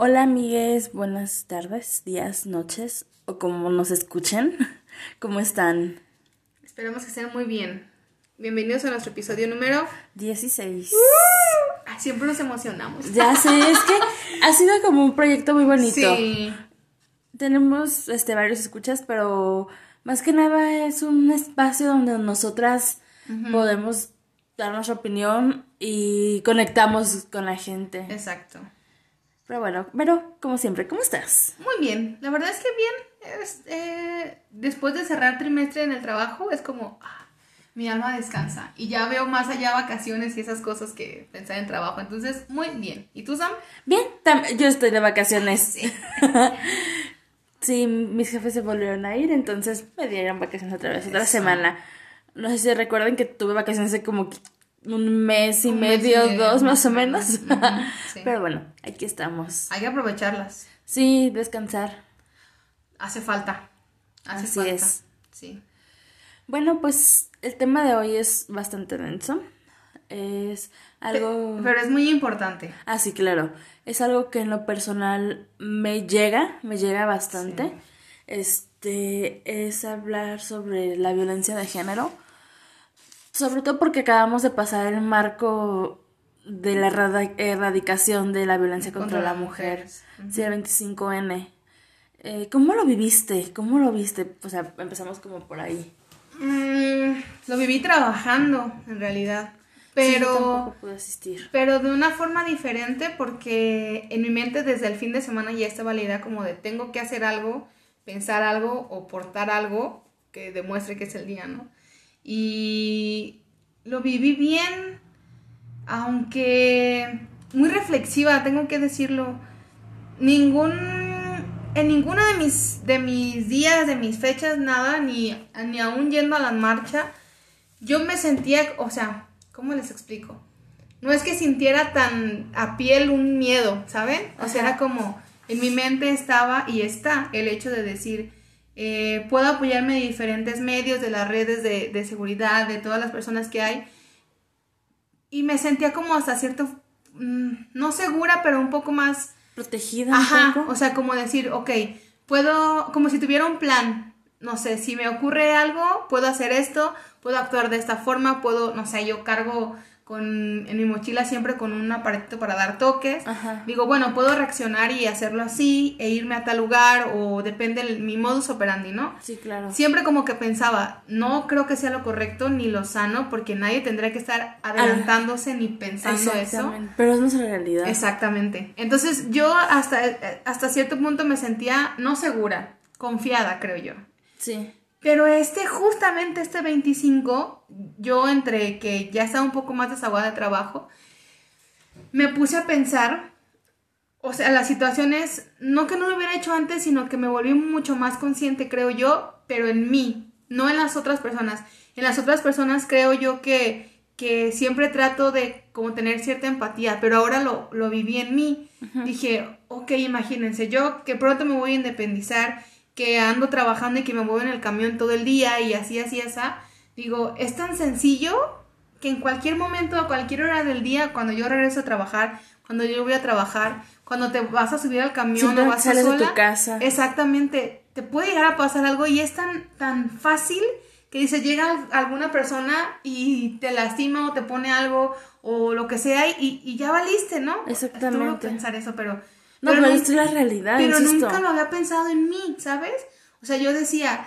Hola amigues, buenas tardes, días, noches o como nos escuchen. ¿Cómo están? Esperamos que estén muy bien. Bienvenidos a nuestro episodio número 16. Ay, siempre nos emocionamos. Ya sé, es que ha sido como un proyecto muy bonito. Sí. Tenemos este varios escuchas, pero más que nada es un espacio donde nosotras podemos dar nuestra opinión y conectamos con la gente. Exacto. Pero bueno, pero como siempre, ¿cómo estás? Muy bien. La verdad es que bien. Es, eh, después de cerrar trimestre en el trabajo, es como ah, mi alma descansa. Y ya veo más allá vacaciones y esas cosas que pensar en trabajo. Entonces, muy bien. ¿Y tú, Sam? Bien, yo estoy de vacaciones. Sí. mis jefes se volvieron a ir, entonces me dieron vacaciones otra vez, otra semana. No sé si recuerdan que tuve vacaciones hace como un mes y Un mes y medio, dos más o menos. sí. Pero bueno, aquí estamos. Hay que aprovecharlas. Sí, descansar. Hace falta. Hace Así falta. es. Sí. Bueno, pues el tema de hoy es bastante denso. Es algo... Pero es muy importante. Ah, sí, claro. Es algo que en lo personal me llega, me llega bastante. Sí. Este es hablar sobre la violencia de género. Sobre todo porque acabamos de pasar el marco de la erradicación de la violencia contra, Contra la mujer. mujeres. Sí, el 25N. Eh, ¿Cómo lo viviste? ¿Cómo lo viste? O sea, empezamos como por ahí. Mm, lo viví trabajando, en realidad. Pero... pude asistir. Pero de una forma diferente porque en mi mente desde el fin de semana ya estaba la idea como de tengo que hacer algo, pensar algo o portar algo que demuestre que es el día, ¿no? Y lo viví bien, aunque muy reflexiva, tengo que decirlo. Ningún, en ninguno de mis, de mis días, de mis fechas, nada, ni, ni aún yendo a la marcha, yo me sentía, o sea, ¿cómo les explico? No es que sintiera tan a piel un miedo, ¿saben? O sea, Ajá. era como, en mi mente estaba y está el hecho de decir, eh, puedo apoyarme de diferentes medios, de las redes de, de seguridad, de todas las personas que hay. Y me sentía como hasta cierto, mm, no segura, pero un poco más ¿Protegida un Ajá, poco? o sea, como decir, ok, puedo, como si tuviera un plan, no sé, si me ocurre algo, puedo hacer esto, puedo actuar de esta forma, puedo, no sé, yo cargo con, en mi mochila siempre con un aparatito para dar toques. Ajá. Digo, bueno, puedo reaccionar y hacerlo así, e irme a tal lugar, o depende el- mi modus operandi, ¿no? Sí, claro. Siempre como que pensaba, no creo que sea lo correcto ni lo sano, porque nadie tendría que estar adelantándose ni pensando eso. Exactamente. Pero es nuestra realidad. Exactamente. Entonces yo hasta, hasta cierto punto me sentía no segura, confiada, creo yo. Sí. Pero este, justamente este 25, yo entre que ya estaba un poco más desahogada de trabajo, me puse a pensar, o sea, las situaciones, no que no lo hubiera hecho antes, sino que me volví mucho más consciente, creo yo, pero en mí, no en las otras personas. En las otras personas creo yo que, que siempre trato de como tener cierta empatía, pero ahora lo, lo viví en mí. Dije, ok, imagínense, yo que pronto me voy a independizar, que ando trabajando y que me muevo en el camión todo el día y así, así, así. Digo, es tan sencillo que en cualquier momento, a cualquier hora del día, cuando yo regreso a trabajar, cuando yo voy a trabajar, cuando te vas a subir al camión o vas sales de sola, tu casa. exactamente, te puede llegar a pasar algo y es tan, tan fácil que dice, llega al- alguna persona y te lastima o te pone algo o lo que sea y, y ya valiste, ¿no? Exactamente. pensar eso, pero... No, pero pero es la realidad, pero insisto. nunca lo había pensado en mí, ¿sabes? O sea, yo decía,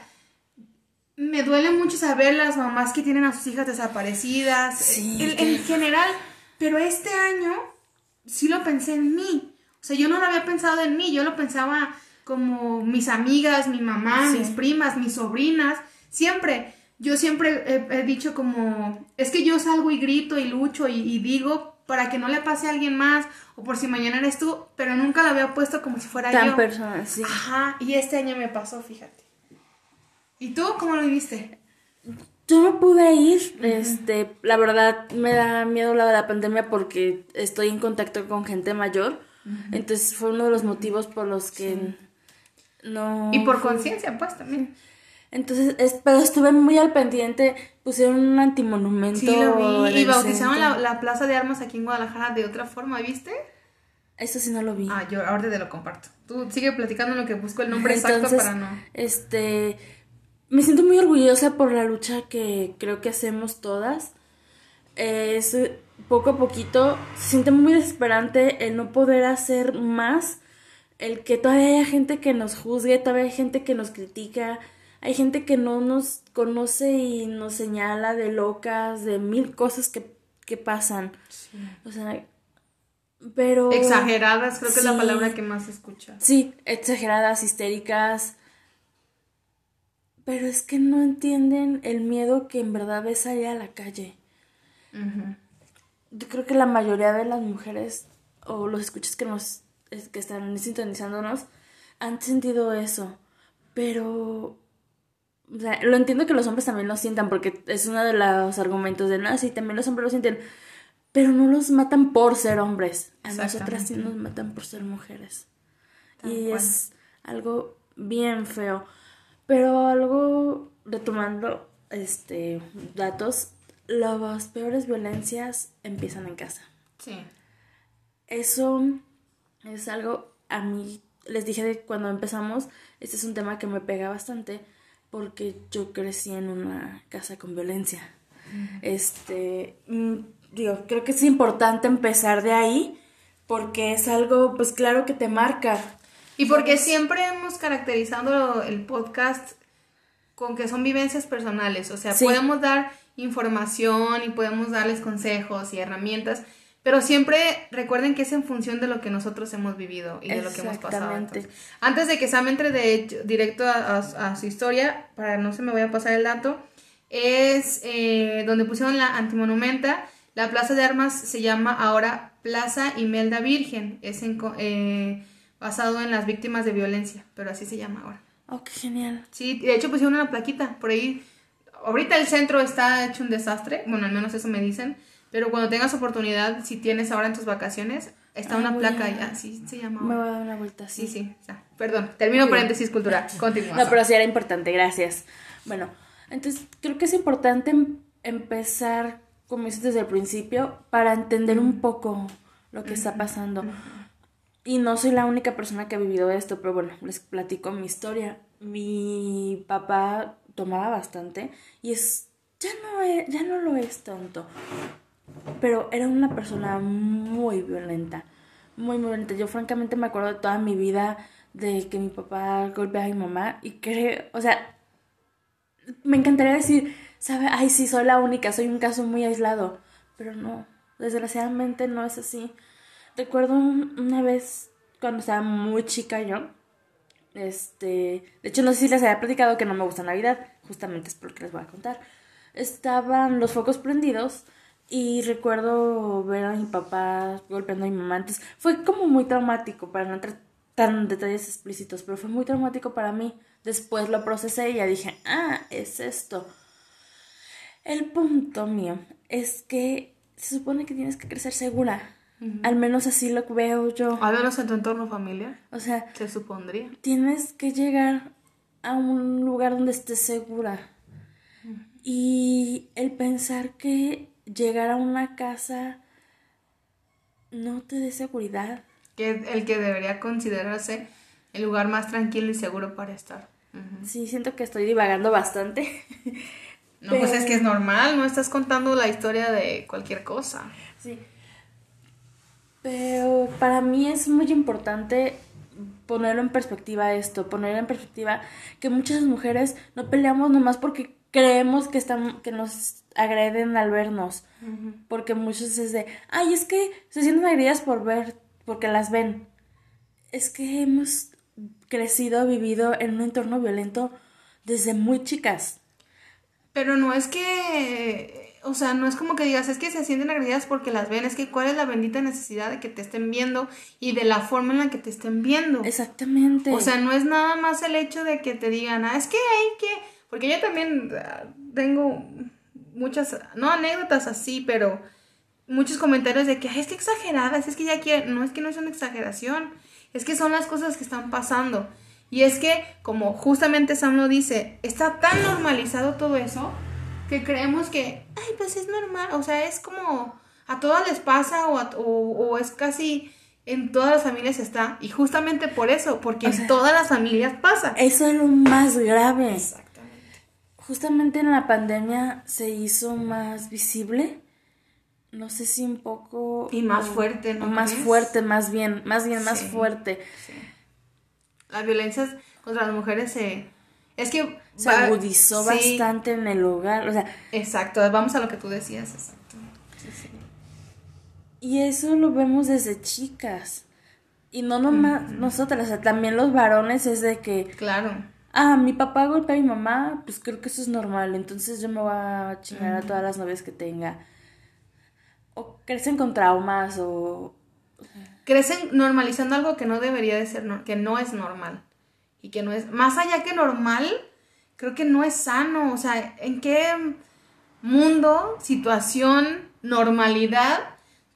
me duele mucho saber las mamás que tienen a sus hijas desaparecidas, Sí, en, que- en general, pero este año sí lo pensé en mí. O sea, yo no lo había pensado en mí, yo lo pensaba como mis amigas, mi mamá, Sí. mis primas, mis sobrinas, siempre. Yo siempre he, he dicho como, es que yo salgo y grito y lucho y, y digo para que no le pase a alguien más o por si mañana eres tú, pero nunca lo había puesto como si fuera Tan yo. personal, sí. Ajá, y este año me pasó, fíjate. ¿Y tú cómo lo viviste? Yo no pude ir, este, la verdad me da miedo la de la pandemia porque estoy en contacto con gente mayor, entonces fue uno de los motivos por los que no... Y por conciencia, pues también. Entonces, es- pero estuve muy al pendiente, pusieron un antimonumento. Sí, lo vi. Y bautizaron la, la plaza de armas aquí en Guadalajara de otra forma, ¿viste? Eso sí no lo vi. Ah, yo ahora te lo comparto. Tú sigue platicando lo que busco el nombre exacto para no. Este, me siento muy orgullosa por la lucha que creo que hacemos todas. Es poco a poquito, se siente muy desesperante el no poder hacer más, el que todavía haya gente que nos juzgue, todavía hay gente que nos critica, hay gente que no nos conoce y nos señala de locas, de mil cosas que, que pasan. O sea, pero... Exageradas, creo que es la palabra que más se escucha. Sí, exageradas, histéricas. Pero es que no entienden el miedo que en verdad es salir a la calle. Yo creo que la mayoría de las mujeres o los escuchas que nos que están sintonizándonos han sentido eso. Pero o sea, lo entiendo que los hombres también lo sientan porque es uno de los argumentos de, no, sí, también los hombres lo sienten, pero no los matan por ser hombres. A nosotras sí nos matan por ser mujeres. y es algo bien feo. Pero algo, retomando este datos, las peores violencias empiezan en casa. Sí. Eso es algo, a mí, les dije de cuando empezamos, este es un tema que me pega bastante porque yo crecí en una casa con violencia. Este, mm, digo, creo que es importante empezar de ahí porque es algo, pues claro que te marca. Y porque siempre hemos caracterizado el podcast con que son vivencias personales, o sea, podemos dar información y podemos darles consejos y herramientas, pero siempre recuerden que es en función de lo que nosotros hemos vivido y de lo que hemos pasado. Antes, de que Sam entre de directo a, su historia, para no se me voy a pasar el dato, es eh, donde pusieron la antimonumenta. La plaza de armas se llama ahora Plaza Imelda Virgen. Es eh, basado en las víctimas de violencia, pero así se llama ahora. Oh, qué genial. Sí, de hecho pusieron una plaquita por ahí. Ahorita el centro está hecho un desastre, bueno, al menos eso me dicen pero cuando tengas oportunidad, si tienes ahora en tus vacaciones, está una placa ya, así se llama. Me voy a dar una vuelta, sí. Sí, sí, perdón, termino paréntesis cultural, continúa. No, pero sí era importante, gracias. Bueno, entonces creo que es importante em, empezar, como dices desde el principio, para entender un poco lo que está pasando. Y no soy la única persona que ha vivido esto, pero bueno, les platico mi historia. Mi papá tomaba bastante y es ya no ya no lo es tanto pero era una persona muy violenta, muy, muy violenta. Yo francamente me acuerdo de toda mi vida de que mi papá golpeaba a mi mamá y creo, o sea, me encantaría decir, ¿sabe? Ay, sí, soy la única, soy un caso muy aislado, pero no, desgraciadamente no es así. Recuerdo una vez cuando estaba muy chica yo, este, de hecho no sé si les había platicado que no me gusta Navidad, justamente es porque les voy a contar. Estaban los focos prendidos y recuerdo ver a mi papá golpeando a mi mamá antes. Fue como muy traumático, para no entrar tan detalles explícitos, pero fue muy traumático para mí. Después lo procesé y ya dije, ah, es esto. El punto mío es que se supone que tienes que crecer segura. Al menos así lo veo yo. Al menos en tu entorno familiar. O sea, se supondría. Tienes que llegar a un lugar donde estés segura. Y el pensar que llegar a una casa no te dé seguridad. Que el que debería considerarse el lugar más tranquilo y seguro para estar. Sí, siento que estoy divagando bastante. No, pues es que es normal, no estás contando la historia de cualquier cosa. Sí. Pero para mí es muy importante ponerlo en perspectiva esto, poner en perspectiva que muchas mujeres no peleamos nomás porque creemos que están que nos agreden al vernos porque muchos es de ay es que se sienten agredidas por ver porque las ven es que hemos crecido vivido en un entorno violento desde muy chicas. Pero no es que o sea no es como que digas es que se sienten agredidas porque las ven es que cuál es la bendita necesidad de que te estén viendo y de la forma en la que te estén viendo exactamente. O sea no es nada más el hecho de que te digan ah es que hay que porque yo también ah, tengo muchas, no anécdotas así, pero muchos comentarios de que es que exageradas, es que ya quieren, no es que no es una exageración, es que son las cosas que están pasando. Y es que, como justamente Sam lo dice, está tan normalizado todo eso que creemos que, ay, pues es normal, o sea, es como a todas les pasa o, o, es casi en todas las familias está. Y justamente por eso, porque en todas las familias pasa. Eso es lo más grave. Exactamente. Justamente en la pandemia se hizo más visible. No sé si un poco. Y más fuerte, ¿no? Más fuerte, más bien. Más bien, más fuerte. Sí. La violencia contra las mujeres se. Es que. Se agudizó bastante en el hogar. O sea. Exacto, vamos a lo que tú decías, exacto. Y eso lo vemos desde chicas. Y no nomás nosotras, o sea, también los varones es de que... Claro. Ah, mi papá golpea a mi mamá, pues creo que eso es normal, entonces yo me voy a chingar a todas las novias que tenga. O crecen con traumas o... Crecen normalizando algo que no debería de ser, que no es normal. Y que no es... Más allá que normal, creo que no es sano. O sea, ¿en qué mundo, situación, normalidad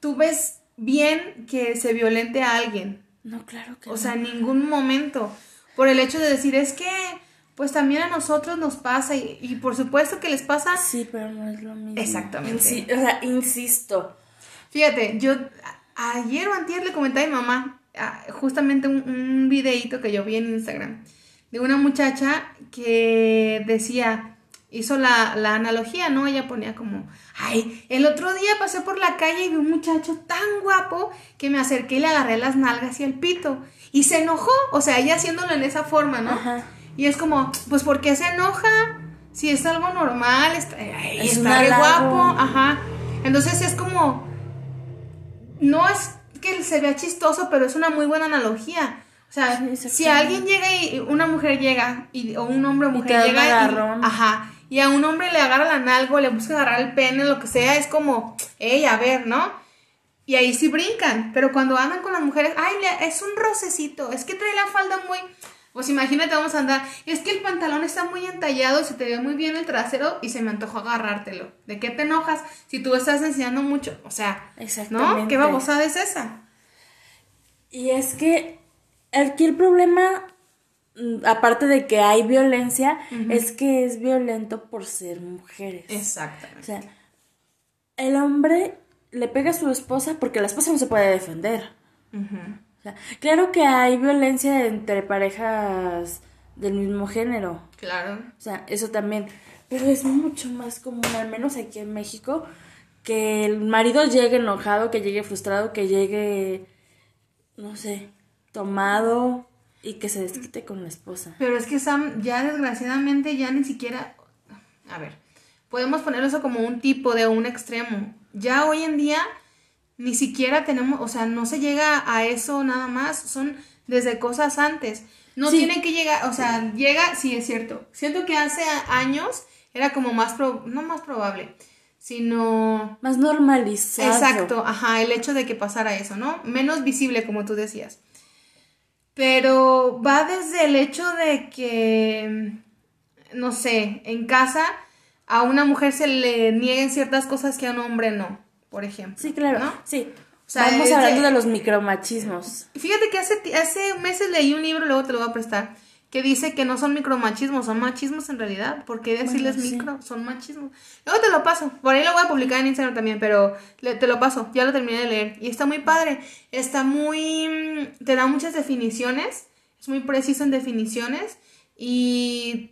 tú ves bien que se violente a alguien. No, claro que O sea, en ningún momento. Por el hecho de decir, es que, pues también a nosotros nos pasa y, por supuesto que les pasa. Sí, pero no es lo mismo. Exactamente. o sea, insisto. Fíjate, yo ayer o antier le comenté a mi mamá justamente un, un videíto que yo vi en Instagram de una muchacha que decía, hizo la, analogía, ¿no? Ella ponía como, ay, el otro día pasé por la calle y vi un muchacho tan guapo que me acerqué y le agarré las nalgas y el pito. Y se enojó, o sea, ella haciéndolo en esa forma, ¿no? Y es como, pues, ¿por qué se enoja? Si es algo normal, está, es está guapo, ajá. Entonces es como, no es que se vea chistoso, pero es una muy buena analogía. O sea, si alguien llega y una mujer llega, y, o un hombre o mujer llega y, ajá, y a un hombre le agarra la le busca agarrar el pene, lo que sea, es como, ey, a ver, ¿no? Y ahí sí brincan, pero cuando andan con las mujeres, ay, es un rocecito, es que trae la falda muy... Pues imagínate, vamos a andar, es que el pantalón está muy entallado se te ve muy bien el trasero y se me antojó agarrártelo. ¿De qué te enojas si tú estás enseñando mucho? O sea, ¿no? ¿Qué babosada es esa? Y es que aquí el problema aparte de que hay violencia, es que es violento por ser mujeres. Exactamente. O sea, el hombre le pega a su esposa porque la esposa no se puede defender. o sea, claro que hay violencia entre parejas del mismo género. Claro. O sea, eso también. Pero es mucho más común, al menos aquí en México, que el marido llegue enojado, que llegue frustrado, que llegue, no sé, tomado y que se desquite con la esposa. Pero es que Sam, ya desgraciadamente, ya ni siquiera. A ver, podemos poner eso como un tipo de un extremo. Ya hoy en día, ni siquiera tenemos, o sea, no se llega a eso nada más, son desde cosas antes. No tienen que llegar, o sea, llega, sí es cierto. Siento que hace años era como más, no más probable, sino... Más normalizado. Exacto, ajá, el hecho de que pasara eso, ¿no? Menos visible, como tú decías. Pero va desde el hecho de que, no sé, en casa a una mujer se le nieguen ciertas cosas que a un hombre no, por ejemplo. Sí, claro. ¿no? Sí. O sea, Vamos hablando de los micromachismos. Fíjate que hace, hace meses leí un libro, luego te lo voy a prestar, que dice que no son micromachismos, son machismos en realidad. ¿Por qué decirles micro? Son machismos. Luego te lo paso. Por ahí lo voy a publicar en Instagram también, pero te lo paso. Ya lo terminé de leer. Y está muy padre. Está muy... Te da muchas definiciones. Es muy preciso en definiciones. Y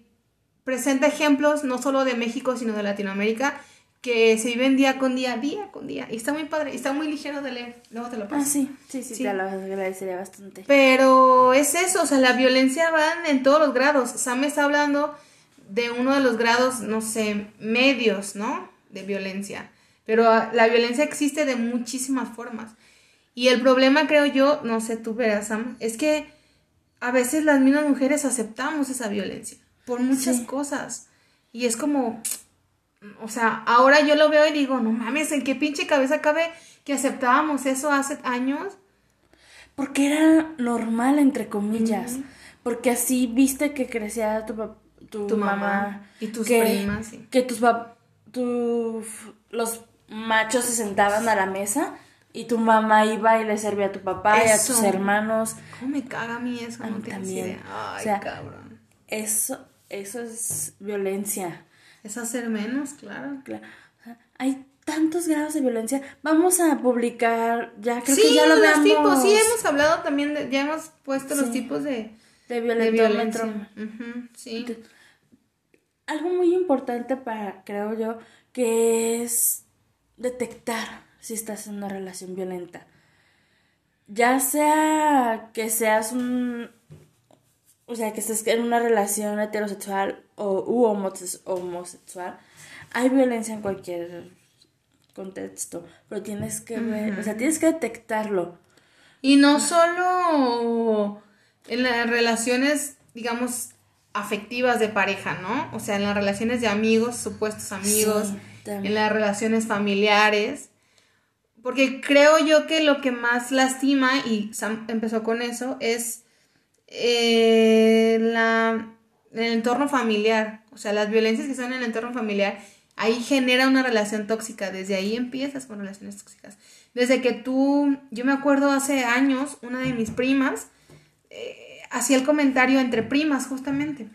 presenta ejemplos no solo de México, sino de Latinoamérica que se viven día con día, día con día. Y está muy padre, y está muy ligero de leer. Luego te lo paso. Ah, sí, sí, sí, te lo agradecería bastante. Pero es eso, o sea, la violencia va en todos los grados. Sam está hablando de uno de los grados, no sé, medios, ¿no? De violencia. Pero la violencia existe de muchísimas formas. Y el problema, creo yo, no sé tú verás, Sam, es que a veces las mismas mujeres aceptamos esa violencia por muchas cosas. Y es como, o sea, ahora yo lo veo y digo, no mames, ¿en qué pinche cabeza cabe que aceptábamos eso hace años? Porque era normal, entre comillas. Porque así viste que crecía tu, tu, tu mamá, Y tus primas, Que tus, tu, los machos se sentaban a la mesa y tu mamá iba y le servía a tu papá y a tus hermanos. ¿Cómo me caga a mí eso? no también. Ay, cabrón. Eso, eso es violencia es hacer menos, claro. claro. hay tantos grados de violencia. Vamos a publicar, ya creo sí, que ya lo los veamos. tipos, sí, hemos hablado también, de, ya hemos puesto los tipos de, de de violencia. Ujú, sí. Algo muy importante para, creo yo, que es detectar si estás en una relación violenta. Ya sea que seas un... O sea, que estés en una relación heterosexual o u homose- homosexual, hay violencia en cualquier contexto, pero tienes que ver, o sea, tienes que detectarlo. Y no solo en las relaciones, digamos, afectivas de pareja, ¿no? O sea, en las relaciones de amigos, supuestos amigos, Sí, en las relaciones familiares. Porque creo yo que lo que más lastima, y Sam empezó con eso, es eh, la, el entorno familiar. O sea, las violencias que son en el entorno familiar, ahí genera una relación tóxica. Desde ahí empiezas con relaciones tóxicas. Desde que tú, yo me acuerdo hace años, una de mis primas eh, hacía el comentario entre primas justamente,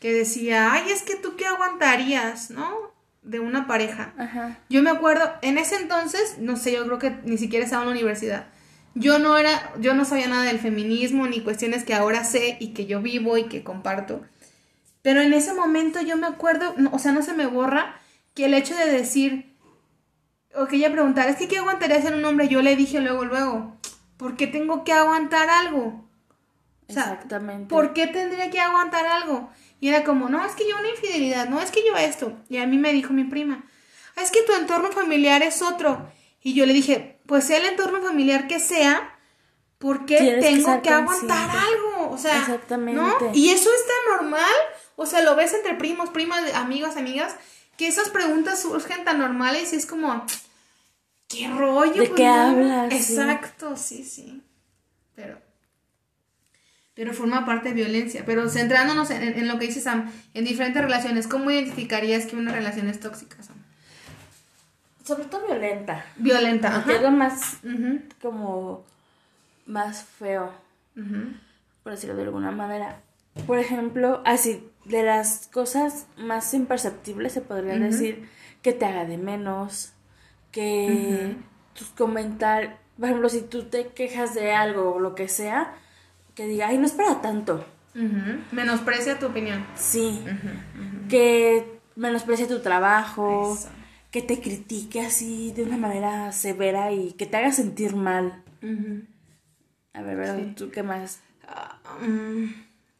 que decía, ay, es que tú qué aguantarías, ¿no? De una pareja. Ajá. Yo me acuerdo, en ese entonces, no sé, yo creo que ni siquiera estaba en la universidad. Yo no era, yo no sabía nada del feminismo ni cuestiones que ahora sé y que yo vivo y que comparto. Pero en ese momento yo me acuerdo, no, o sea, no se me borra que el hecho de decir, o que ella preguntara, es que ¿qué aguantaría ser un hombre? Yo le dije luego, luego, ¿por qué tengo que aguantar algo? O sea, Exactamente. ¿Por qué tendría que aguantar algo? Y era como, no, es que yo una infidelidad, no, es que yo esto. Y a mí me dijo mi prima, "Ah, es que tu entorno familiar es otro. Y yo le dije, pues sea el entorno familiar que sea, ¿por qué que tengo que, aguantar algo? O sea, Exactamente. ¿no? Y eso está normal. O sea, lo ves entre primos, primas, amigos, amigas, que esas preguntas surgen tan normales y es como, ¿qué rollo? ¿De Pues qué no. hablas? Exacto, sí, sí. Pero pero forma parte de violencia. Pero centrándonos en, en lo que dice Sam, en diferentes relaciones, ¿cómo identificarías que una relación es tóxica, Sam? Sobre todo violenta. Violenta, Que es ajá. lo más como más feo, por decirlo de alguna manera. Por ejemplo, así, de las cosas más imperceptibles se podría decir que te haga de menos, que tus comentarios, por ejemplo, si tú te quejas de algo o lo que sea, que diga, ay, no es para tanto. Menosprecia tu opinión. Sí, que menosprecie tu trabajo, Eso. Que te critique así de una manera severa y que te haga sentir mal. ujú. A ver, Sí. tú qué más. Ah, mm,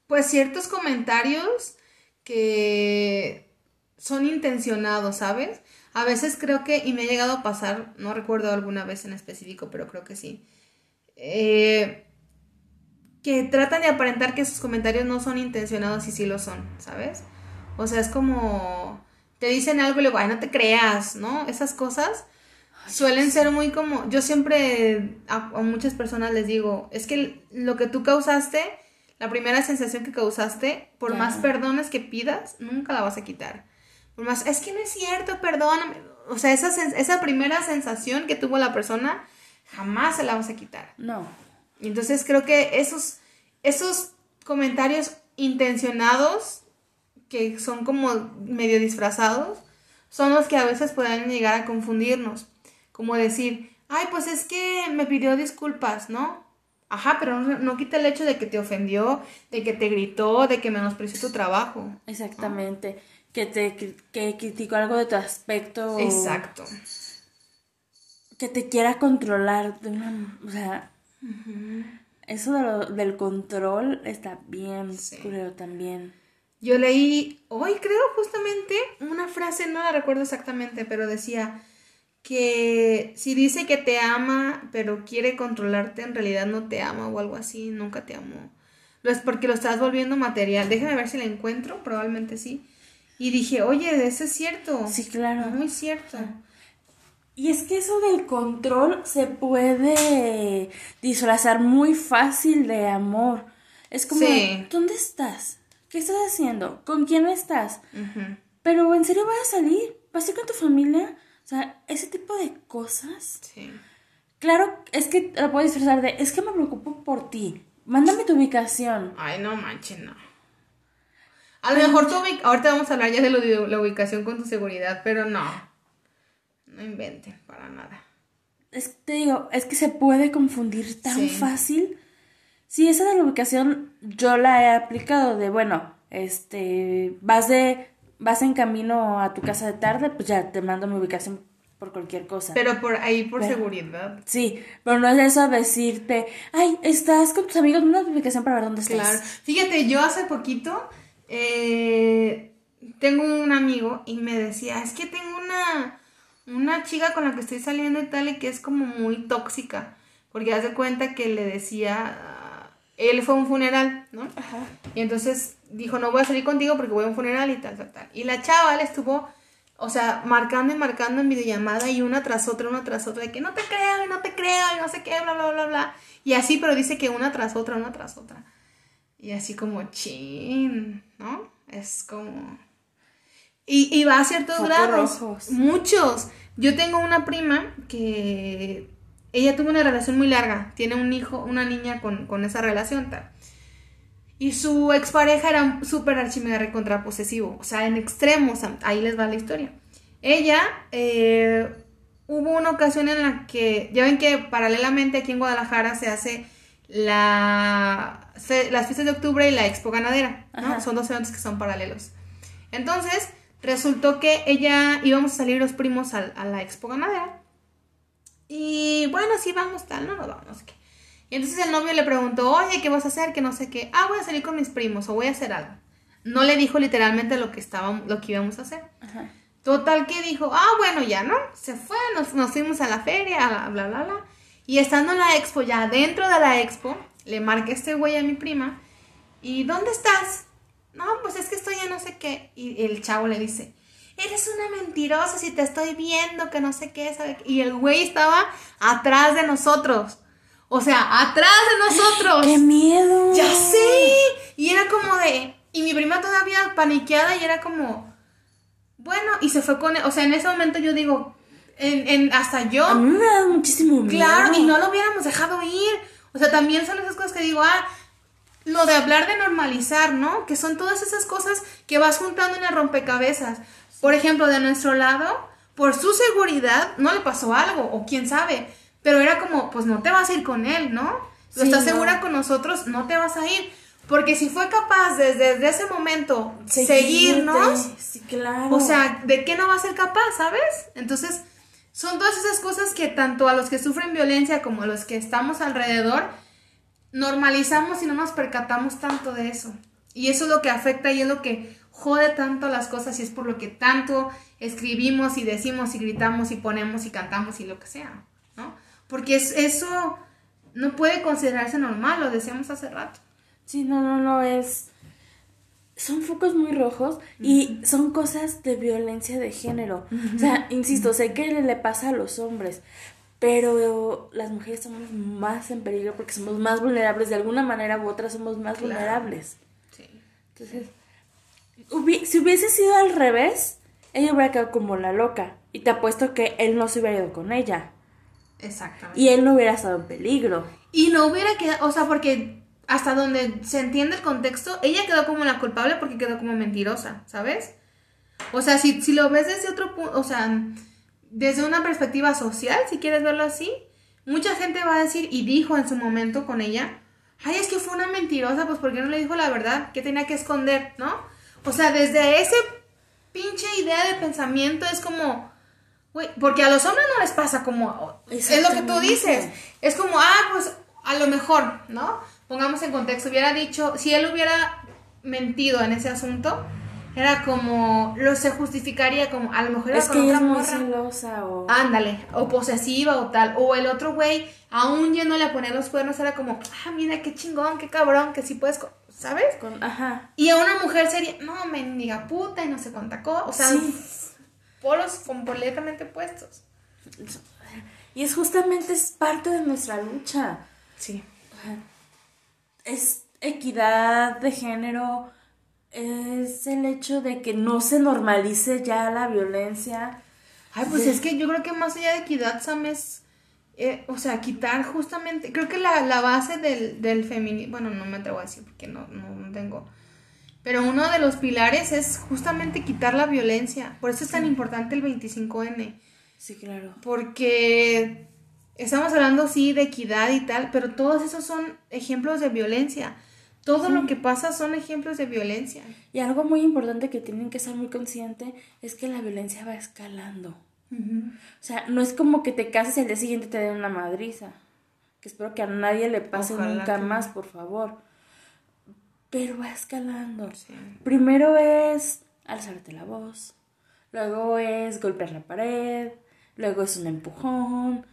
Pues ciertos comentarios que son intencionados, ¿sabes? A veces creo que, y me ha llegado a pasar, no recuerdo alguna vez en específico, pero creo que sí, eh, que tratan de aparentar que esos comentarios no son intencionados y sí lo son, ¿sabes? O sea, es como, te dicen algo y luego, ay, no te creas, ¿no? Esas cosas suelen ser muy como, yo siempre a, a muchas personas les digo, es que lo que tú causaste, la primera sensación que causaste, por más perdones que pidas, nunca la vas a quitar. Por más, es que no es cierto, perdóname. O sea, esa, esa primera sensación que tuvo la persona, jamás se la vas a quitar. No. Y entonces creo que esos, esos comentarios intencionados, que son como medio disfrazados, son los que a veces pueden llegar a confundirnos. Como decir, ay, pues es que me pidió disculpas, ¿no? Ajá, pero no, no quita el hecho de que te ofendió, de que te gritó, de que menospreció tu trabajo. Exactamente. Que te que criticó algo de tu aspecto. Exacto. Que te quiera controlar. de una- o sea. Eso de lo- del control está bien Sí. también. Yo leí hoy, creo, justamente una frase, no la recuerdo exactamente, pero decía que si dice que te ama, pero quiere controlarte, en realidad no te ama o algo así, nunca te amó. Lo es porque lo estás volviendo material. Déjame ver si la encuentro, probablemente sí. Y dije, oye, eso es cierto. Sí, claro. Muy cierto. Y es que eso del control se puede disfrazar muy fácil de amor. Es como, Sí. ¿dónde estás? ¿Qué estás haciendo? ¿Con quién estás? Pero en serio vas a salir, vas a ir con tu familia. O sea, ese tipo de cosas. Sí. Claro, es que lo puedo disfrazar de, es que me preocupo por ti. Mándame tu ubicación. Ay, no manches, no. A lo mejor tu ubic- ahorita vamos a hablar ya de lo de la ubicación con tu seguridad, pero no. no inventen para nada. Es, te digo, es que se puede confundir tan Sí. fácil. Sí, esa de la ubicación yo la he aplicado de, bueno, este, vas de, vas en camino a tu casa de tarde, pues ya te mando mi ubicación por cualquier cosa. Pero por ahí por Pero- seguridad. sí, pero no es eso decirte, ay, estás con tus amigos, tu ubicación para ver dónde estás. Claro. Fíjate, yo hace poquito eh, tengo un amigo y me decía, es que tengo una, una chica con la que estoy saliendo y tal y que es como muy tóxica. Porque haz de cuenta que le decía, él fue a un funeral, ¿no? Ajá. Y entonces dijo, no voy a salir contigo porque voy a un funeral y tal, tal, tal. Y la chava le estuvo, o sea, marcando y marcando en videollamada y una tras otra, una tras otra, de que no te creo y no te creo y no sé qué, bla, bla, bla, bla. Y así, pero dice que una tras otra, una tras otra. Y así como, chin, ¿no? Es como... Y, y va a ciertos grados. Muchos. Yo tengo una prima que ella tuvo una relación muy larga. Tiene un hijo, una niña con, con esa relación tal. Y su expareja era un súper archimega recontra posesivo. O sea, en extremos. Ahí les va la historia. Ella, eh, hubo una ocasión en la que, ya ven que paralelamente aquí en Guadalajara se hace la, fe- las fiestas de octubre y la expo ganadera. ¿no? Ajá. Son dos eventos que son paralelos. Entonces, resultó que ella íbamos a salir los primos a, la expo ganadera. Y bueno, sí, vamos, tal, no, no vamos, no sé qué. Y entonces el novio le preguntó, oye, ¿qué vas a hacer? Que no sé qué. Ah, voy a salir con mis primos o voy a hacer algo. No le dijo literalmente lo que estábamos, lo que íbamos a hacer. Ajá. Total que dijo, ah, bueno, ya, ¿no? Se fue, nos, nos fuimos a la feria, bla, bla, bla, bla. Y estando en la expo, ya dentro de la expo, le marca este güey a mi prima. ¿Y dónde estás? No, pues es que estoy en no sé qué. Y el chavo le dice, eres una mentirosa si te estoy viendo, que no sé qué, ¿sabe qué?". Y el güey estaba atrás de nosotros. O sea, atrás de nosotros. ¡Qué miedo! Ya sé. Y era como de. Y mi prima todavía paniqueada y era como. Bueno, y se fue con. O sea, en ese momento yo digo. En, en- hasta yo. A mí me da muchísimo miedo. Claro, y no lo hubiéramos dejado ir. O sea, también son esas cosas que digo, ah, lo de hablar de normalizar, ¿no? Que son todas esas cosas que vas juntando en el rompecabezas. Por ejemplo, de nuestro lado, por su seguridad, no le pasó algo, o quién sabe. Pero era como, pues no te vas a ir con él, ¿no? Lo estás no. segura con nosotros, no te vas a ir. Porque si fue capaz desde, desde ese momento Seguirte. seguirnos, Sí, claro. o sea, ¿de qué no va a ser capaz, sabes? Entonces, son todas esas cosas que tanto a los que sufren violencia como a los que estamos alrededor, normalizamos y no nos percatamos tanto de eso. Y eso es lo que afecta y es lo que jode tanto las cosas y es por lo que tanto escribimos y decimos y gritamos y ponemos y cantamos y lo que sea, ¿no? Porque es, eso no puede considerarse normal, lo decíamos hace rato. Sí, no, no, no, es... Son focos muy rojos y son cosas de violencia de género. O sea, insisto, sé que le, le pasa a los hombres, pero las mujeres somos más en peligro porque somos más vulnerables. De alguna manera u otra somos más Claro. vulnerables. Sí. Entonces, hubi- si hubiese sido al revés, ella hubiera quedado como la loca. Y te apuesto que él no se hubiera ido con ella. Exactamente. Y él no hubiera estado en peligro. Y no hubiera quedado, o sea, porque hasta donde se entiende el contexto, ella quedó como la culpable porque quedó como mentirosa, ¿sabes? O sea, si, si lo ves desde otro punto, o sea, desde una perspectiva social, si quieres verlo así, mucha gente va a decir, y dijo en su momento con ella, ay, es que fue una mentirosa, pues porque no le dijo la verdad, que tenía que esconder, ¿no? O sea, desde ese pinche idea de pensamiento es como, güey, porque a los hombres no les pasa como, es lo que tú dices, es como, ah, pues a lo mejor, ¿no? Pongamos en contexto, hubiera dicho, si él hubiera mentido en ese asunto, era como, lo se justificaría como, a lo mejor era Es con que otra es muy morra. celosa o... Ándale, o posesiva o tal. O el otro güey, aún yéndole a poner los cuernos, era como, ah, mira qué chingón, qué cabrón, que sí puedes, co-", ¿sabes? con- Ajá. Y a una mujer sería, no, mendiga puta y no sé cuánta cosa. O sea, Sí. polos completamente puestos. Y es justamente es parte de nuestra lucha. Sí. Es equidad de género, es el hecho de que no se normalice ya la violencia. Ay, pues es que yo creo que más allá de equidad, Sam, es, eh, o sea, quitar justamente, creo que la, la base del, del feminismo, bueno, no me atrevo a decir porque no, no, tengo, pero uno de los pilares es justamente quitar la violencia. Por eso es tan importante el 25N. Sí, claro. Porque estamos hablando, sí, de equidad y tal, pero todos esos son ejemplos de violencia. Todo lo que pasa son ejemplos de violencia. Y algo muy importante que tienen que ser muy consciente es que la violencia va escalando. O sea, no es como que te cases y al día siguiente te den una madriza. Que espero que a nadie le pase nunca más, por favor. Pero va escalando. Primero es alzarte la voz. Luego es golpear la pared. Luego es un empujón.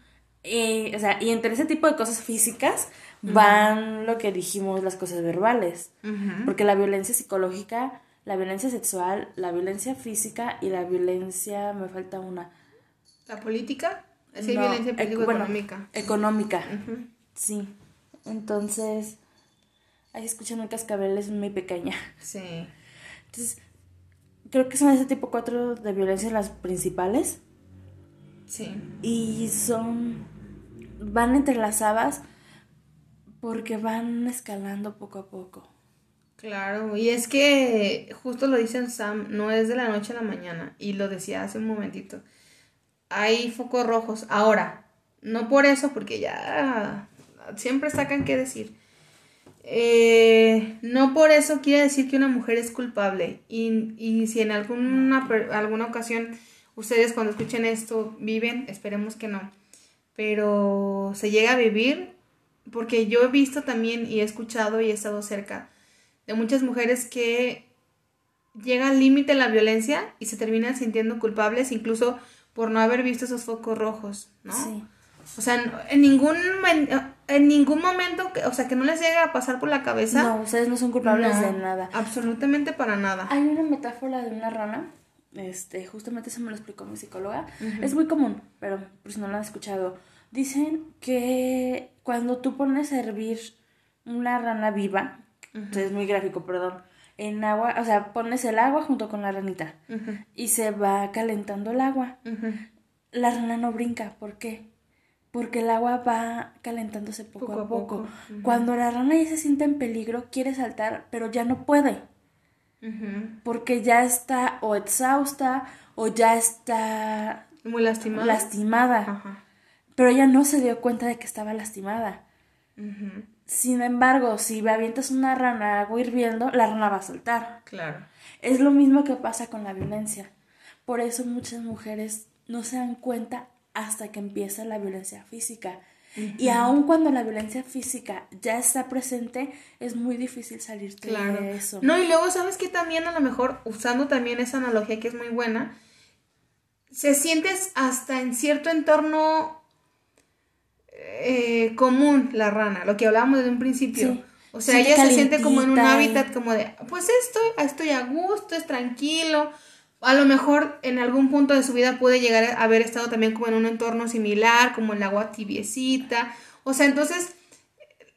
Y, o sea, y entre ese tipo de cosas físicas van lo que dijimos, las cosas verbales. Porque la violencia psicológica, la violencia sexual, la violencia física y la violencia, me falta una. ¿La política? Es violencia económica. Económica, sí. Entonces, ahí escuchan un cascabel, es muy pequeña. Sí. Entonces, creo que son ese tipo cuatro de violencia las principales. Sí. Y son, van entrelazadas porque van escalando poco a poco. Claro, y es que justo lo dice Sam, no es de la noche a la mañana, y lo decía hace un momentito. Hay focos rojos. Ahora, no por eso, porque ya siempre sacan qué decir. Eh, no por eso quiere decir que una mujer es culpable. Y, y si en alguna, alguna ocasión ustedes cuando escuchen esto viven, esperemos que no. Pero se llega a vivir, porque yo he visto también y he escuchado y he estado cerca de muchas mujeres que llega al límite la violencia y se terminan sintiendo culpables incluso por no haber visto esos focos rojos, ¿no? Sí. O sea, en ningún en ningún momento, o sea, que no les llega a pasar por la cabeza. No, ustedes no son culpables de nada. Absolutamente para nada. Hay una metáfora de una rana, este, justamente eso me lo explicó mi psicóloga. Es muy común, pero pues no lo han escuchado. Dicen que cuando tú pones a hervir una rana viva, es muy gráfico, perdón, en agua, o sea, pones el agua junto con la ranita y se va calentando el agua. La rana no brinca, ¿por qué? Porque el agua va calentándose poco, a poco. Cuando la rana ya se siente en peligro, quiere saltar, pero ya no puede. Porque ya está o exhausta o ya está muy lastimada. lastimada pero ella no se dio cuenta de que estaba lastimada. Sin embargo, si avientas una rana a agua hirviendo, la rana va a saltar. Claro. Es lo mismo que pasa con la violencia. Por eso muchas mujeres no se dan cuenta hasta que empieza la violencia física. Y aun cuando la violencia física ya está presente, es muy difícil salir de eso. No, y luego sabes que también a lo mejor, usando también esa analogía que es muy buena, se sientes hasta en cierto entorno eh, común la rana, lo que hablábamos desde un principio. O sea, ella se siente como en un hábitat como de, pues estoy, estoy a gusto, es tranquilo. A lo mejor en algún punto de su vida puede llegar a haber estado también como en un entorno similar, como el agua tibiecita. O sea, entonces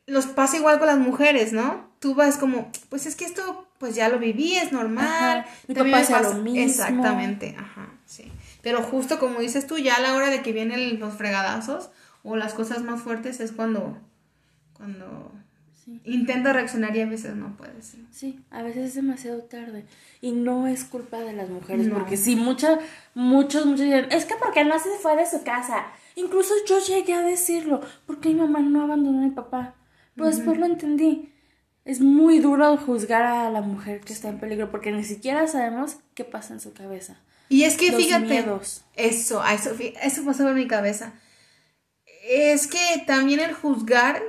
los pasa igual con las mujeres, ¿no? Tú vas como, pues es que esto, pues ya lo viví, es normal. Mi pasa lo mismo. Exactamente, ajá, sí. Pero justo como dices tú, ya a la hora de que vienen los fregadazos, o las cosas más fuertes es cuando, cuando intenta reaccionar y a veces no puede. Sí. sí, a veces es demasiado tarde. Y no es culpa de las mujeres, porque sí, muchas, muchos, muchos dicen, es que porque no se fue de su casa. Incluso yo llegué a decirlo, porque mi mamá no abandonó a mi papá. Pues después lo entendí. Es muy duro juzgar a la mujer que está en peligro, porque ni siquiera sabemos qué pasa en su cabeza. Y es que fíjate, eso, eso, eso pasó en mi cabeza es que también el juzgar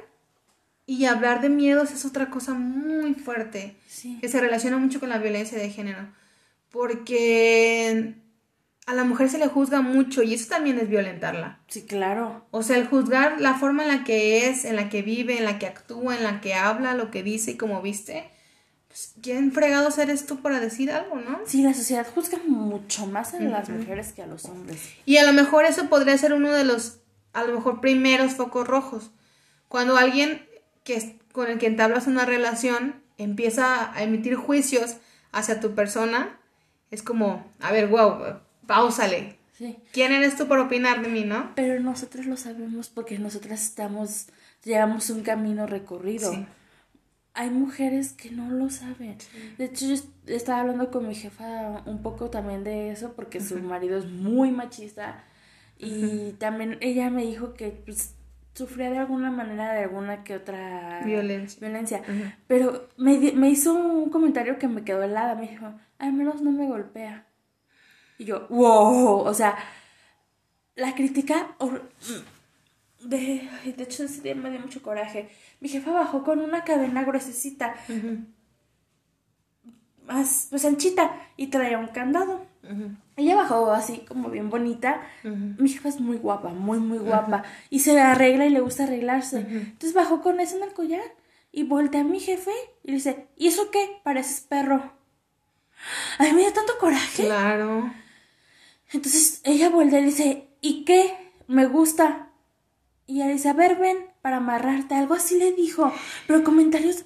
y hablar de miedos es otra cosa muy fuerte que se relaciona mucho con la violencia de género. Porque a la mujer se le juzga mucho y eso también es violentarla. Sí, claro. O sea, el juzgar la forma en la que es, en la que vive, en la que actúa, en la que habla, lo que dice y cómo viste. Pues, ¿Quién fregado eres tú para decir algo, no? Sí, la sociedad juzga mucho más a las mujeres que a los hombres. Y a lo mejor eso podría ser uno de los a lo mejor primeros focos rojos. Cuando alguien que, con el que entablas una relación empieza a emitir juicios hacia tu persona, es como, a ver, wow, pausale. ¿Quién eres tú para opinar de mí, no? Pero nosotros lo sabemos porque nosotras estamos, llevamos un camino recorrido. Hay mujeres que no lo saben. De hecho, yo estaba hablando con mi jefa un poco también de eso porque su marido es muy machista Y también ella me dijo que pues, sufría de alguna manera de alguna que otra Violencia. violencia. Pero me, me hizo un comentario que me quedó helada. Me dijo, al menos no me golpea. Y yo, wow, o sea, la crítica hor- de, de hecho ese día me dio mucho coraje. Mi jefa bajó con una cadena gruesecita, más pues anchita, y traía un candado. Ella bajó así como bien bonita. Mi jefa es muy guapa, muy, muy guapa. Y se arregla y le gusta arreglarse. Entonces bajó con eso en el collar y voltea a mi jefe y le dice, ¿y eso qué? Pareces perro. Ay, me dio tanto coraje. Claro. Entonces ella voltea y le dice, ¿y qué? Me gusta. Y ella dice, a ver, ven, para amarrarte. Algo así le dijo. Pero comentarios...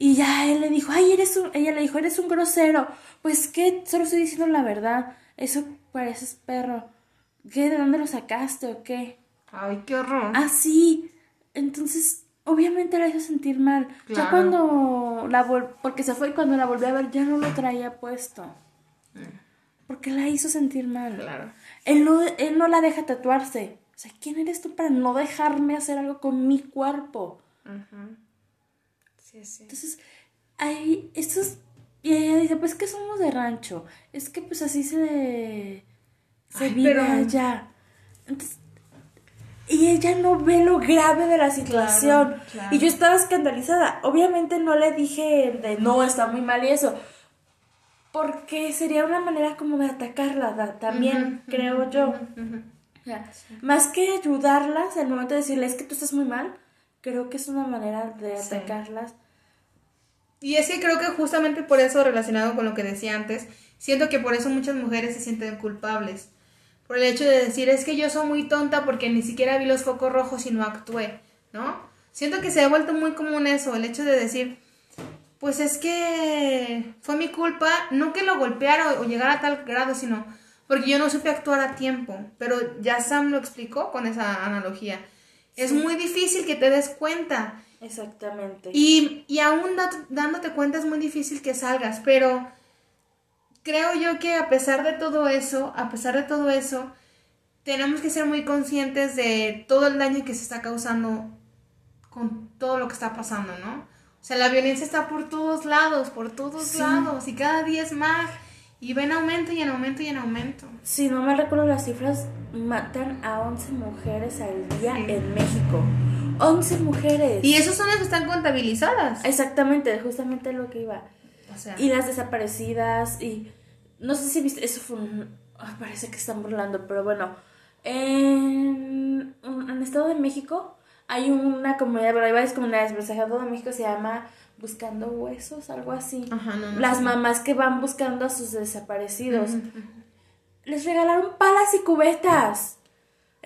Y ya él le dijo, ay, eres un... Ella le dijo, eres un grosero. Pues, ¿qué? Solo estoy diciendo la verdad. Eso pareces perro. ¿Qué? ¿De dónde lo sacaste o qué? Ay, qué horror. Ah, sí. Entonces, obviamente la hizo sentir mal. Ya cuando la vol porque se fue y cuando la volví a ver ya no lo traía puesto. Porque la hizo sentir mal. Claro. Él no, él no la deja tatuarse. O sea, ¿quién eres tú para no dejarme hacer algo con mi cuerpo? Sí, sí. Entonces, hay estos... Y ella dice, pues que somos de rancho. Es que pues así se, se Ay, vive pero- allá. Entonces, y ella no ve lo grave de la situación. Claro, claro. Y yo estaba escandalizada. Obviamente no le dije de no, está muy mal y eso. Porque sería una manera como de atacarla da- también, creo yo. Más que ayudarlas, al momento de decirle es que tú estás muy mal, creo que es una manera de Sí. atacarlas. Y es que creo que justamente por eso, relacionado con lo que decía antes, siento que por eso muchas mujeres se sienten culpables. Por el hecho de decir, es que yo soy muy tonta porque ni siquiera vi los focos rojos y no actué, ¿no? Siento que se ha vuelto muy común eso, el hecho de decir, pues es que fue mi culpa, no que lo golpeara o, llegara a tal grado, sino porque yo no supe actuar a tiempo. Pero ya Sam lo explicó con esa analogía. Es muy difícil que te des cuenta. Exactamente. Y, y aún dándote cuenta es muy difícil que salgas, pero creo yo que a pesar de todo eso, a pesar de todo eso, tenemos que ser muy conscientes de todo el daño que se está causando con todo lo que está pasando, ¿no? O sea, la violencia está por todos lados, por todos Sí. lados, y cada día es más, y va en aumento y en aumento y en aumento. Si no me recuerdo las cifras, matan a 11 mujeres al día Sí. en México. 11 mujeres. Y esas son las que están contabilizadas. Exactamente, justamente lo que iba. O sea, Y las desaparecidas y no sé si viste, eso fue un... ay, parece que están burlando, pero bueno, en, en Estado de México hay una comunidad, pero hay varias comunidades, pero Estado de México se llama Buscando Huesos, algo así. Ajá, no, no Las mamás que van buscando a sus desaparecidos. Les regalaron palas y cubetas.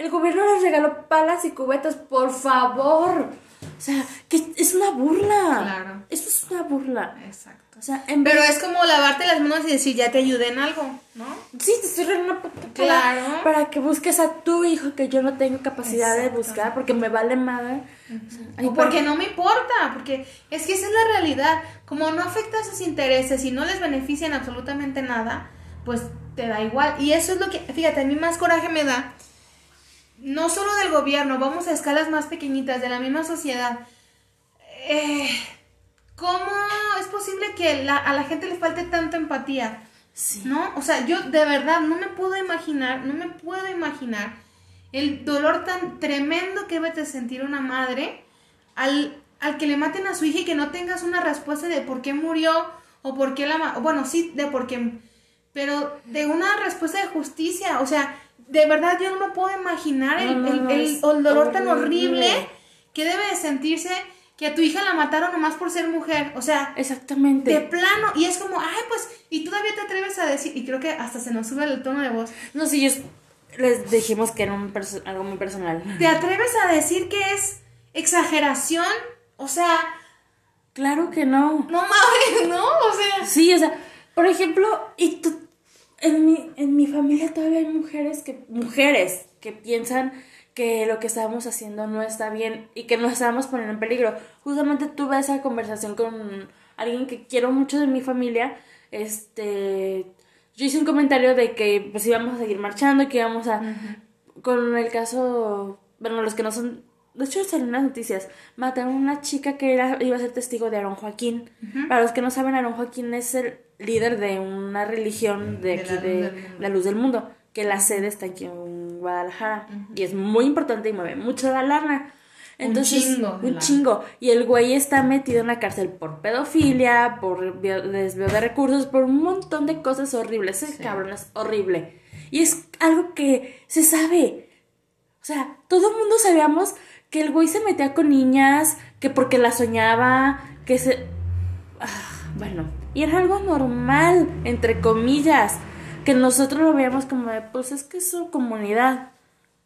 El gobierno les regaló palas y cubetas, por favor. O sea, que es una burla. Claro. Eso es una burla. Exacto. O sea, en Pero vez- es como lavarte las manos y decir, ya te ayudé en algo, ¿no? Sí, te estoy regalando una puta Claro. Para que busques a tu hijo que yo no tengo capacidad de buscar porque me vale madre. O sea, ay, O porque no me importa, porque es que esa es la realidad. Como no afecta a sus intereses y no les benefician absolutamente nada, pues te da igual. Y eso es lo que, fíjate, a mí más coraje me da, no solo del gobierno, vamos a escalas más pequeñitas, de la misma sociedad. Eh, ¿Cómo es posible que la- a la gente le falte tanta empatía? Sí. ¿No? O sea, yo de verdad no me puedo imaginar, no me puedo imaginar el dolor tan tremendo que debe de sentir una madre al, al que le maten a su hija y que no tengas una respuesta de por qué murió o por qué la... Bueno, sí, de por qué... Pero de una respuesta de justicia, o sea, de verdad yo no me puedo imaginar el, el- el- es el dolor tan horrible. que debe de sentirse que a tu hija la mataron nomás por ser mujer. O sea, Exactamente. de plano, y es como, ay, pues, y todavía te atreves a decir, y creo que hasta se nos sube el tono de voz, No, sí, yo les dijimos que era un algo muy personal. te atreves a decir que es exageración, o sea, Claro que no. no mames, ¿no? O sea, Sí, o sea, por ejemplo, y tú- en mi, en mi familia todavía hay mujeres que, mujeres que piensan que lo que estábamos haciendo no está bien y que nos estábamos poniendo en peligro. Justamente tuve esa conversación con alguien que quiero mucho de mi familia. Este, yo hice un comentario de que pues íbamos a seguir marchando, que íbamos a... con el caso, bueno, los que no son, de hecho salen las noticias, mataron a una chica que era, iba a ser testigo de Aaron Joaquín. Para los que no saben, Aaron Joaquín es el líder de una religión de, De aquí, la de la luz del mundo, que la sede está aquí en Guadalajara. Y es muy importante y mueve mucho la lana. Entonces, chingo de un lana. chingo. Y el güey está metido en la cárcel por pedofilia, por desvío de recursos, por un montón de cosas horribles. Ese Sí. cabrón es horrible. Y es algo que se sabe. O sea, todo el mundo sabíamos que el güey se metía con niñas, que porque la soñaba, que se... Ah, bueno, y era algo normal, entre comillas, que nosotros lo veíamos como de, pues es que es su comunidad.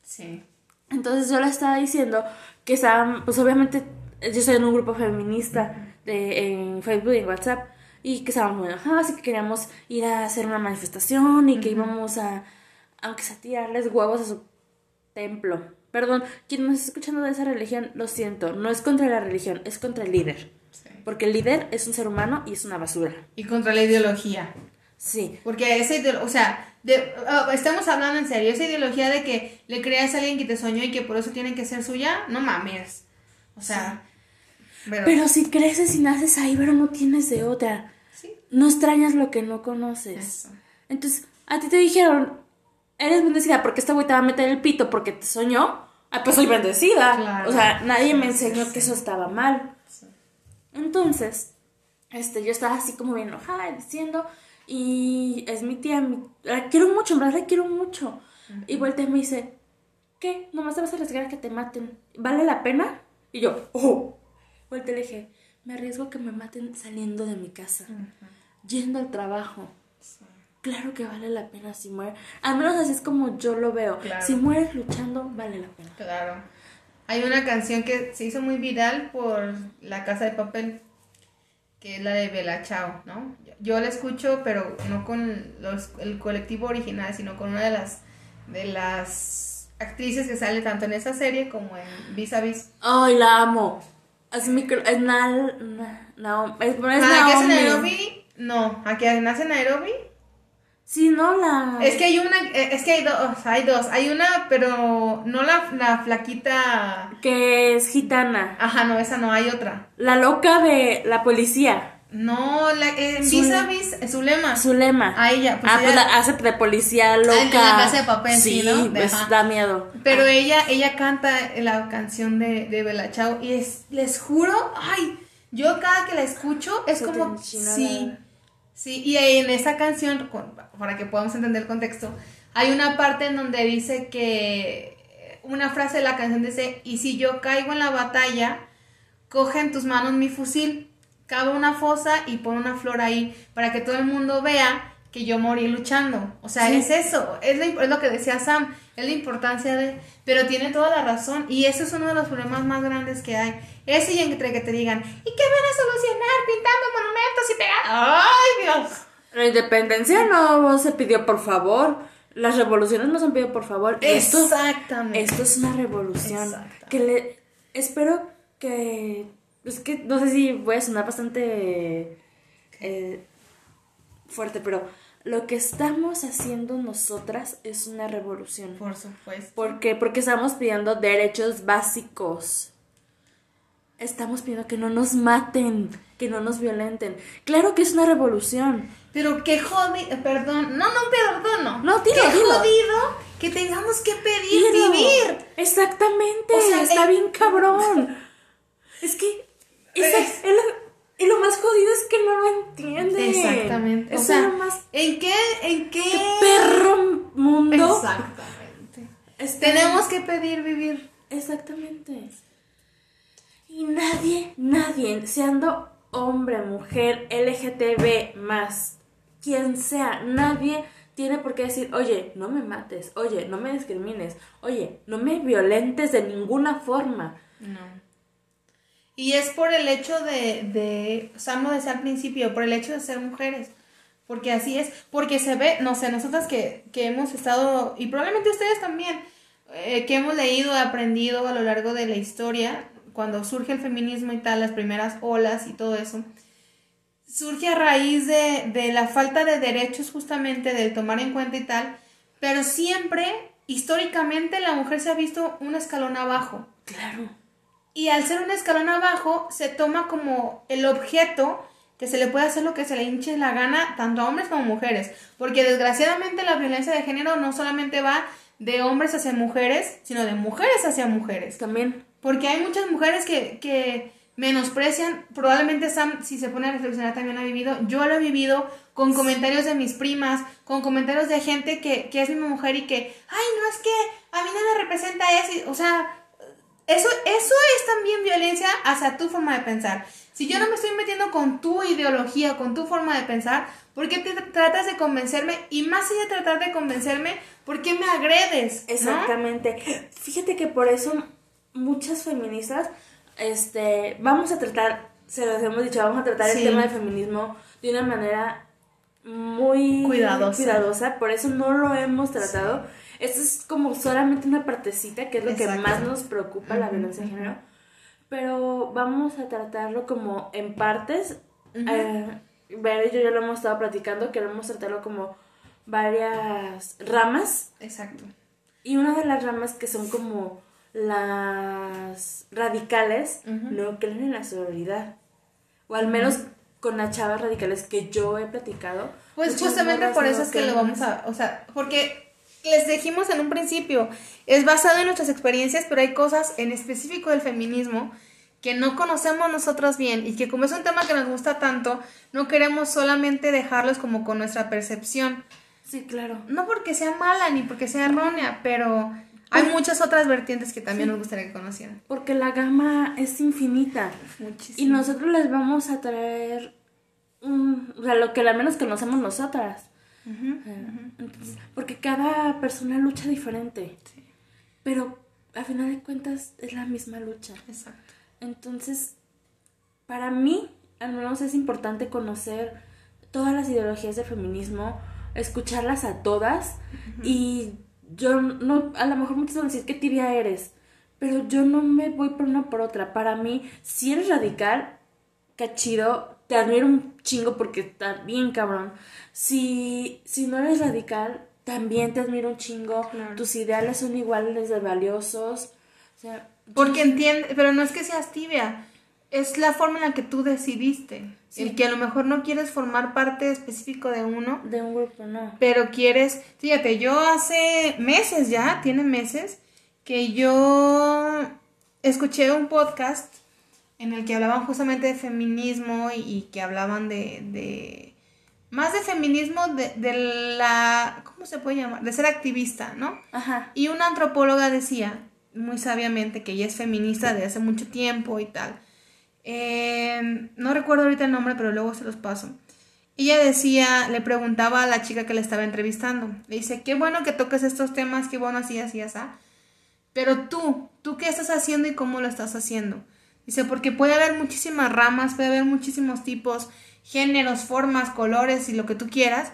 Sí. Entonces yo le estaba diciendo que estaban, pues obviamente yo estoy en un grupo feminista de, en Facebook y en WhatsApp y que estábamos muy enojadas y que queríamos ir a hacer una manifestación y que íbamos a, aunque sea tirarles huevos a su templo. Perdón, quien nos está escuchando de esa religión, lo siento, no es contra la religión, es contra el líder. sí. Porque el líder es un ser humano y es una basura. Y contra la ideología. Sí, Porque esa ideología, o sea, de- ah, estamos hablando en serio, esa ideología de que le creas a alguien que te soñó y que por eso tiene que ser suya, no mames. O sea, pero, pero si creces y naces ahí, pero no tienes de otra. sí, No extrañas lo que no conoces. eso. Entonces, a ti te dijeron, eres bendecida porque este güey te va a meter el pito porque te soñó. Ah, pues soy bendecida. Claro. O sea, nadie me enseñó sí. que eso estaba mal. Sí. Entonces, este, yo estaba así como bien enojada diciendo, y es mi tía, mi- la quiero mucho, en verdad la quiero mucho. Y voltea y me dice, ¿qué? Nomás te vas a arriesgar a que te maten. ¿Vale la pena? Y yo, oh. Voltea y le dije, me arriesgo a que me maten saliendo de mi casa, yendo al trabajo. Claro que vale la pena si mueres. Al menos así es como yo lo veo. Claro. Si mueres luchando, vale la pena. Claro. Hay una canción que se hizo muy viral por La Casa de Papel, que es la de Bella Chao, ¿no? Yo, la escucho, pero no con los, el colectivo original, sino con una de las de las actrices que sale tanto en esa serie como en Vis a Vis. Ay, la amo. Es mi... cr- Es Nal... Na- Naomi. Es, es Ah, ¿qué hace Naomi. Nairobi? No, ¿a que nace Nairobi? Sí, no la... Es que hay una, eh, es que hay dos, hay dos. Hay una, pero no la, la flaquita. Que es gitana. Ajá, no, esa no, hay otra. La loca de la policía. No, la, Zul- vis a vis, Zulema. Zulema. A ella, pues ah, pues la hace de policía loca. en la casa de papel, sí, ¿no? De- pues ajá. da miedo. Pero Ah, ella, ella canta la canción de, de Bella Chao y es, les juro, ay, yo cada que la escucho es como, sí, la- sí, y en esa canción, para que podamos entender el contexto, hay una parte en donde dice que, una frase de la canción dice, y si yo caigo en la batalla, coge en tus manos mi fusil, cava una fosa y pon una flor ahí para que todo el mundo vea que yo morí luchando. O sea, Sí. es eso, es lo, es lo que decía Sam, es la importancia de... Pero tiene toda la razón y ese es uno de los problemas más grandes que hay. Ese y entre que te digan, ¿y qué van a solucionar pintando monumentos y pegando? ¡Ay, Dios! La independencia no se pidió por favor. Las revoluciones no se han pedido por favor. Esto, Exactamente. esto es una revolución. Que le espero que. Es que no sé si voy a sonar bastante eh, fuerte, pero lo que estamos haciendo nosotras es una revolución. Por supuesto. ¿Por qué? Porque estamos pidiendo derechos básicos. Estamos pidiendo que no nos maten, que no nos violenten. Claro que es una revolución. Pero qué jodido, perdón, no, no, perdón, no. No, dilo, qué dilo. jodido que tengamos que pedir Dilo. vivir. Exactamente, O sea, está el- bien cabrón. es que esa- Es- es lo- y lo más jodido es que no lo entienden. Exactamente. Eso o sea, es lo más ¿en qué, en qué? perro mundo. Exactamente. Tenemos que pedir vivir. Exactamente. Y nadie, nadie, siendo hombre, mujer, LGTB más, quien sea, nadie tiene por qué decir, oye, no me mates, oye, no me discrimines, oye, no me violentes de ninguna forma. No. Y es por el hecho de, de, Sam lo decía al principio, por el hecho de ser mujeres. Porque así es, porque se ve, no sé, nosotras que, que hemos estado, y probablemente ustedes también, eh, que hemos leído, aprendido a lo largo de la historia, cuando surge el feminismo y tal, las primeras olas y todo eso, surge a raíz de, de la falta de derechos justamente, de tomar en cuenta y tal, pero siempre históricamente la mujer se ha visto un escalón abajo. Claro. Y al ser un escalón abajo, se toma como el objeto que se le puede hacer lo que se le hinche la gana, tanto a hombres como a mujeres. Porque desgraciadamente la violencia de género no solamente va de hombres hacia mujeres, sino de mujeres hacia mujeres. También. Porque hay muchas mujeres que, que menosprecian, probablemente Sam, si se pone a reflexionar, también ha vivido, yo lo he vivido con comentarios de mis primas, con comentarios de gente que, que es mi mujer y que, ay, no es que a mí nada representa eso, o sea, eso, eso es también violencia hacia tu forma de pensar. Si yo no me estoy metiendo con tu ideología, con tu forma de pensar, ¿por qué te tratas de convencerme? Y más allá de tratar de convencerme, ¿por qué me agredes? Exactamente. Fíjate que por eso muchas feministas, este, vamos a tratar, se los hemos dicho, vamos a tratar el tema del feminismo de una manera muy cuidadosa. cuidadosa, por eso no lo hemos tratado. Esto es como solamente una partecita, que es lo que más nos preocupa, la violencia de género pero vamos a tratarlo como en partes. Eh, ver, yo ya lo hemos estado platicando, queremos tratarlo como varias ramas. Exacto. Y una de las ramas que son como las radicales no creen en la sororidad. O al menos con las chavas radicales que yo he platicado. Pues justamente por eso es que lo vamos a, o sea, porque les dijimos en un principio, es basado en nuestras experiencias, pero hay cosas en específico del feminismo que no conocemos nosotros bien y que como es un tema que nos gusta tanto, no queremos solamente dejarlos como con nuestra percepción. Sí, claro. No porque sea mala ni porque sea errónea, pero hay muchas otras vertientes que también nos gustaría que conocieran. Porque la gama es infinita. Muchísimo. Y nosotros les vamos a traer un, o sea, lo que al menos conocemos nosotras porque cada persona lucha diferente. Pero a final de cuentas es la misma lucha. Exacto. Entonces, para mí, al menos es importante conocer todas las ideologías del feminismo, escucharlas a todas y yo no, a lo mejor muchos van a decir que tibia eres, pero yo no me voy por una por otra. Para mí, si eres radical, cachido, te admiro un chingo porque está bien cabrón. Si, si no eres radical, también te admiro un chingo. Tus ideales son iguales de valiosos. O sea, porque entiende, pero no es que seas tibia, es la forma en la que tú decidiste. El que a lo mejor no quieres formar parte específico de uno. De un grupo, no. Pero quieres, fíjate, yo hace meses ya, tiene meses, que yo escuché un podcast en el que hablaban justamente de feminismo y, que hablaban de, de, más de feminismo de, de, la, ¿cómo se puede llamar? De ser activista, ¿no? Ajá. Y una antropóloga decía, muy sabiamente, que ella es feminista de hace mucho tiempo y tal. Eh, no recuerdo ahorita el nombre, pero luego se los paso. Ella decía, le preguntaba a la chica que le estaba entrevistando, le dice, qué bueno que toques estos temas, qué bueno así, así, así. Pero tú, ¿tú qué estás haciendo y cómo lo estás haciendo? Dice, porque puede haber muchísimas ramas, puede haber muchísimos tipos, géneros, formas, colores y lo que tú quieras,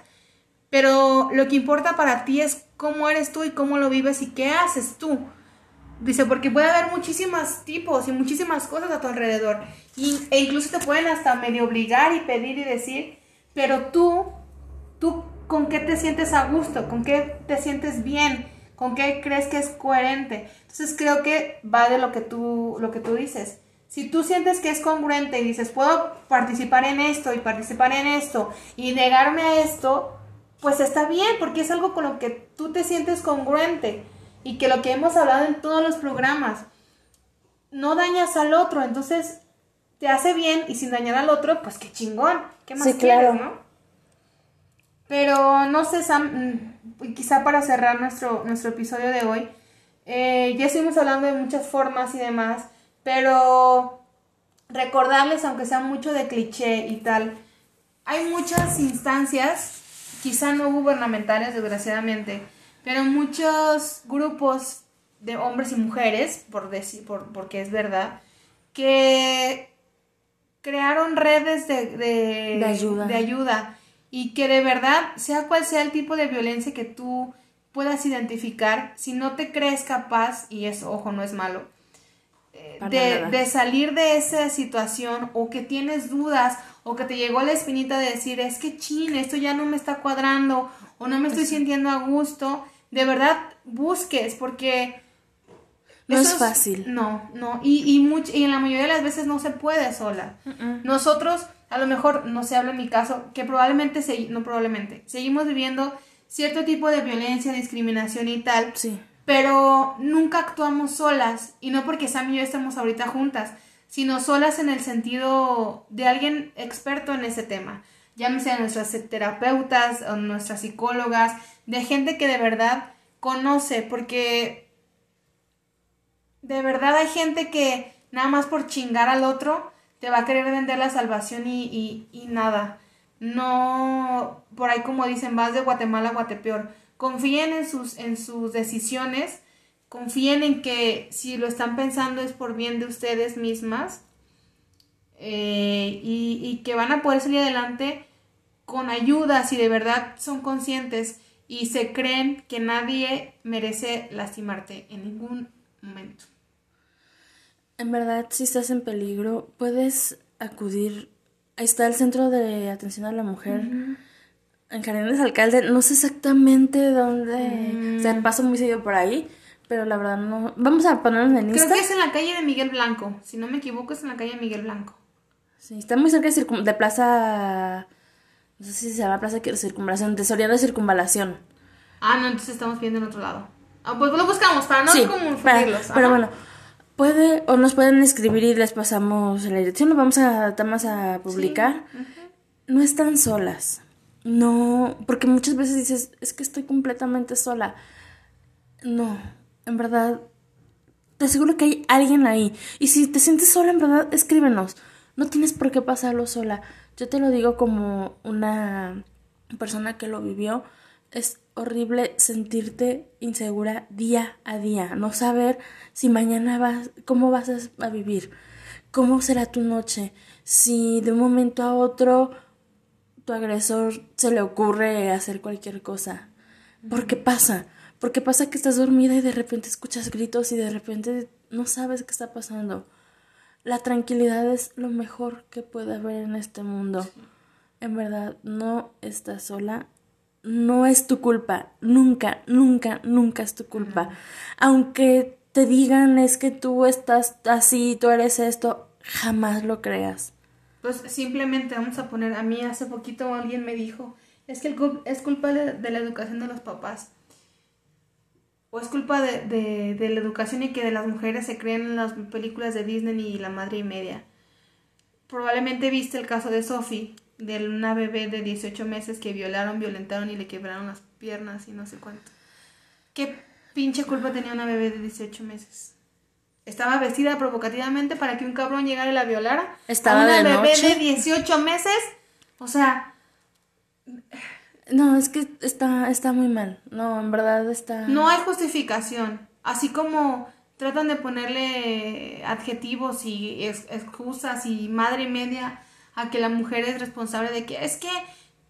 pero lo que importa para ti es cómo eres tú y cómo lo vives y qué haces tú. Dice, porque puede haber muchísimos tipos y muchísimas cosas a tu alrededor. Y, e incluso te pueden hasta medio obligar y pedir y decir, pero tú, tú, ¿con qué te sientes a gusto? ¿Con qué te sientes bien? ¿Con qué crees que es coherente? Entonces creo que va de lo que tú, lo que tú dices. Si tú sientes que es congruente y dices, puedo participar en esto y participar en esto y negarme a esto, pues está bien, porque es algo con lo que tú te sientes congruente y que lo que hemos hablado en todos los programas, no dañas al otro, entonces te hace bien y sin dañar al otro, pues qué chingón, qué más quieres, ¿no? Pero no sé, Sam, mm, quizá para cerrar nuestro, nuestro episodio de hoy, eh, ya estuvimos hablando de muchas formas y demás, pero recordarles, aunque sea mucho de cliché y tal, hay muchas instancias, quizá no gubernamentales, desgraciadamente, pero muchos grupos de hombres y mujeres, por decir, por, porque es verdad, que crearon redes de, de, ayuda. de ayuda y que de verdad, sea cual sea el tipo de violencia que tú puedas identificar, si no te crees capaz, y eso, ojo, no es malo, de, salir de esa situación o que tienes dudas o que te llegó la espinita de decir, es que chin, esto ya no me está cuadrando o no me estoy sintiendo a gusto, de verdad busques, porque... No es fácil. No, no, y, y, much- y en la mayoría de las veces no se puede sola. Nosotros, a lo mejor, no se habla en mi caso, que probablemente, se, no probablemente, seguimos viviendo cierto tipo de violencia, discriminación y tal, Sí. Pero nunca actuamos solas, y no porque Sam y yo estemos ahorita juntas, sino solas en el sentido de alguien experto en ese tema. Llámese a nuestras terapeutas o nuestras psicólogas, de gente que de verdad conoce, porque de verdad hay gente que nada más por chingar al otro te va a querer vender la salvación y, y, y nada. No, por ahí como dicen, vas de Guatemala a Guatepeor. Confíen en sus, en sus decisiones, confíen en que si lo están pensando es por bien de ustedes mismas eh, y, y que van a poder salir adelante con ayuda si de verdad son conscientes y se creen que nadie merece lastimarte en ningún momento. En verdad, si estás en peligro, puedes acudir. Ahí está el Centro de Atención a la Mujer. En Jardines Alcalde, no sé exactamente dónde. O sea, paso muy seguido por ahí, pero la verdad no. Vamos a ponernos en Creo Insta. que es en la calle de Miguel Blanco. Si no me equivoco, es en la calle de Miguel Blanco. Sí, está muy cerca de, Plaza. No sé si se llama Plaza de Circunvalación, de Soriano de Circunvalación. Ah, no, entonces estamos viendo en otro lado. Ah, pues lo buscamos para no sí, confundirlos. para- pero bueno, puede o nos pueden escribir y les pasamos la dirección, lo vamos a más a publicar. No están solas. No, porque muchas veces dices, es que estoy completamente sola. No, en verdad, te aseguro que hay alguien ahí. Y si te sientes sola, en verdad, escríbenos. No tienes por qué pasarlo sola. Yo te lo digo como una persona que lo vivió. Es horrible sentirte insegura día a día. No saber si mañana vas, cómo vas a- vivir. Cómo será tu noche. Si de un momento a otro tu agresor se le ocurre hacer cualquier cosa. ¿Por qué pasa? Porque pasa que estás dormida y de repente escuchas gritos y de repente no sabes qué está pasando. La tranquilidad es lo mejor que puede haber en este mundo. En verdad, no estás sola. No es tu culpa. Nunca, nunca, nunca es tu culpa. Aunque te digan es que tú estás así, tú eres esto, jamás lo creas. Pues simplemente vamos a poner, a mí hace poquito alguien me dijo, es que el es culpa de, de la educación de los papás. O es culpa de, de, de la educación y que de las mujeres se creen en las películas de Disney y la madre y media. Probablemente viste el caso de Sophie, de una bebé de 18 meses que violaron, violentaron y le quebraron las piernas y no sé cuánto. ¿Qué pinche culpa tenía una bebé de 18 meses? Estaba vestida provocativamente para que un cabrón llegara y la violara. Estaba a una de bebé noche. de 18 meses. O sea, No, es que está, está muy mal. No, en verdad está. no hay justificación. Así como tratan de ponerle adjetivos y ex- excusas y madre y media a que la mujer es responsable de que es que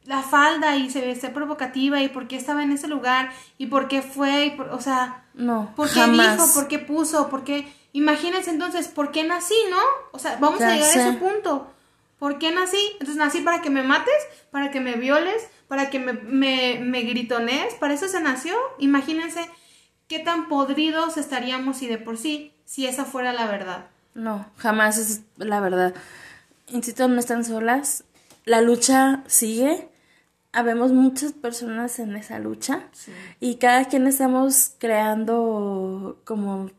la falda y se veste provocativa y por qué estaba en ese lugar y por qué fue, y por- o sea, No, ¿Por qué jamás. dijo? ¿Por qué puso? ¿Por qué? Imagínense entonces, ¿por qué nací, no? O sea, vamos Ya a llegar sé. a ese punto. ¿Por qué nací? Entonces nací para que me mates, para que me violes, para que me, me, me gritones. ¿Para eso se nació? Imagínense qué tan podridos estaríamos si de por sí, si esa fuera la verdad. No, jamás es la verdad. Insisto, no están solas. La lucha sigue. Habemos muchas personas en esa lucha. Y cada quien estamos creando como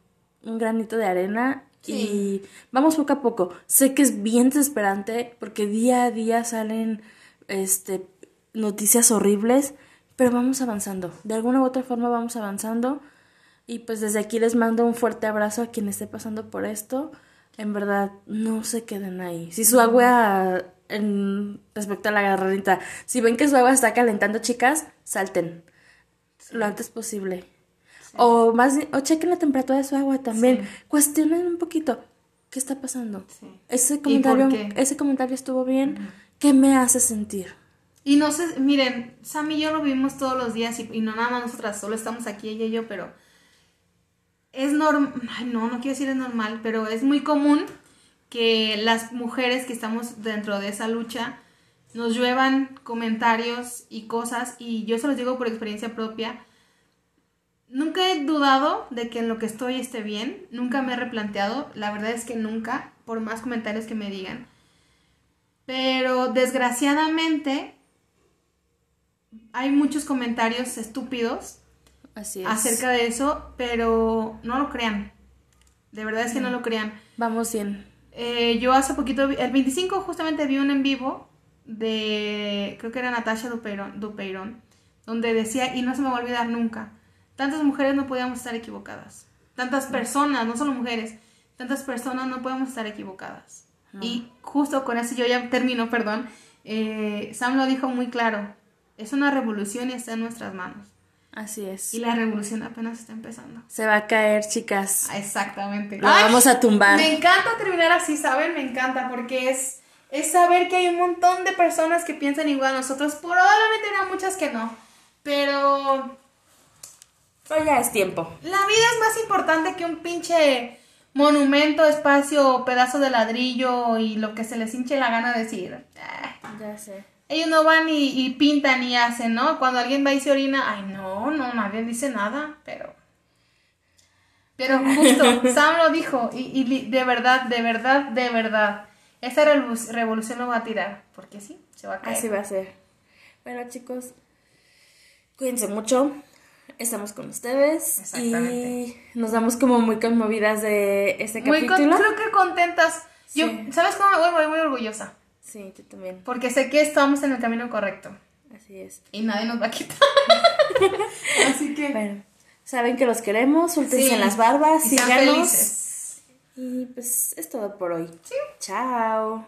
un granito de arena. Y vamos poco a poco. Sé que es bien desesperante porque día a día salen este noticias horribles, pero vamos avanzando. De alguna u otra forma vamos avanzando. Y pues desde aquí les mando un fuerte abrazo a quien esté pasando por esto. En verdad, no se queden ahí. Si su agua, en, respecto a la garrita, si ven que su agua está calentando, chicas, salten lo antes posible. O más, o chequen la temperatura de su agua también. Cuestionen un poquito. ¿Qué está pasando? Sí. Ese comentario, ese comentario estuvo bien. ¿Qué me hace sentir? Y no sé, miren, Sam y yo lo vivimos todos los días y, y no nada más nosotras, solo estamos aquí ella y yo, pero es normal, no, no quiero decir es normal, pero es muy común que las mujeres que estamos dentro de esa lucha nos lluevan comentarios y cosas y yo se los digo por experiencia propia. Nunca he dudado de que en lo que estoy esté bien, nunca me he replanteado, la verdad es que nunca, por más comentarios que me digan. Pero desgraciadamente hay muchos comentarios estúpidos Así es. acerca de eso, pero no lo crean. De verdad es que no lo crean. Vamos bien. Eh, yo hace poquito, el 25 justamente vi un en vivo de, creo que era Natasha Dupeirón, Dupeirón, donde decía, y no se me va a olvidar nunca, tantas mujeres no podíamos estar equivocadas. Tantas personas, no solo mujeres, tantas personas no podemos estar equivocadas. Y justo con eso yo ya termino, perdón. eh, Sam lo dijo muy claro, es una revolución y está en nuestras manos. Así es. Y la revolución apenas está empezando. Se va a caer, chicas. Ah, Exactamente. La vamos a tumbar. Me encanta terminar así, ¿saben? Me encanta porque es, es saber que hay un montón de personas que piensan igual a nosotros. Probablemente habrá muchas que no. Pero Pero ya es tiempo. la vida es más importante que un pinche monumento, espacio, pedazo de ladrillo y lo que se les hinche la gana decir. Ah, Ya sé. ellos no van y, y pintan y hacen, ¿no? Cuando alguien va y se orina, ay, no, no, nadie dice nada, pero... Pero justo, Sam lo dijo, y, de verdad, de verdad, de verdad, esta revolu- revolución lo va a tirar, porque sí, se va a caer. Así va a ser. Bueno, chicos, cuídense mucho. Estamos con ustedes. Exactamente. Y nos damos como muy conmovidas de este Muy con- capítulo. creo que contentas. Yo. ¿sabes cómo me voy? Voy muy orgullosa, Sí, tú también. porque sé que estamos en el camino correcto Así es. y nadie nos va a quitar. Así que... Bueno, saben que los queremos. Suéltense Sí. las barbas. Y sean síganos. felices. Y pues es todo por hoy. Sí. Chao.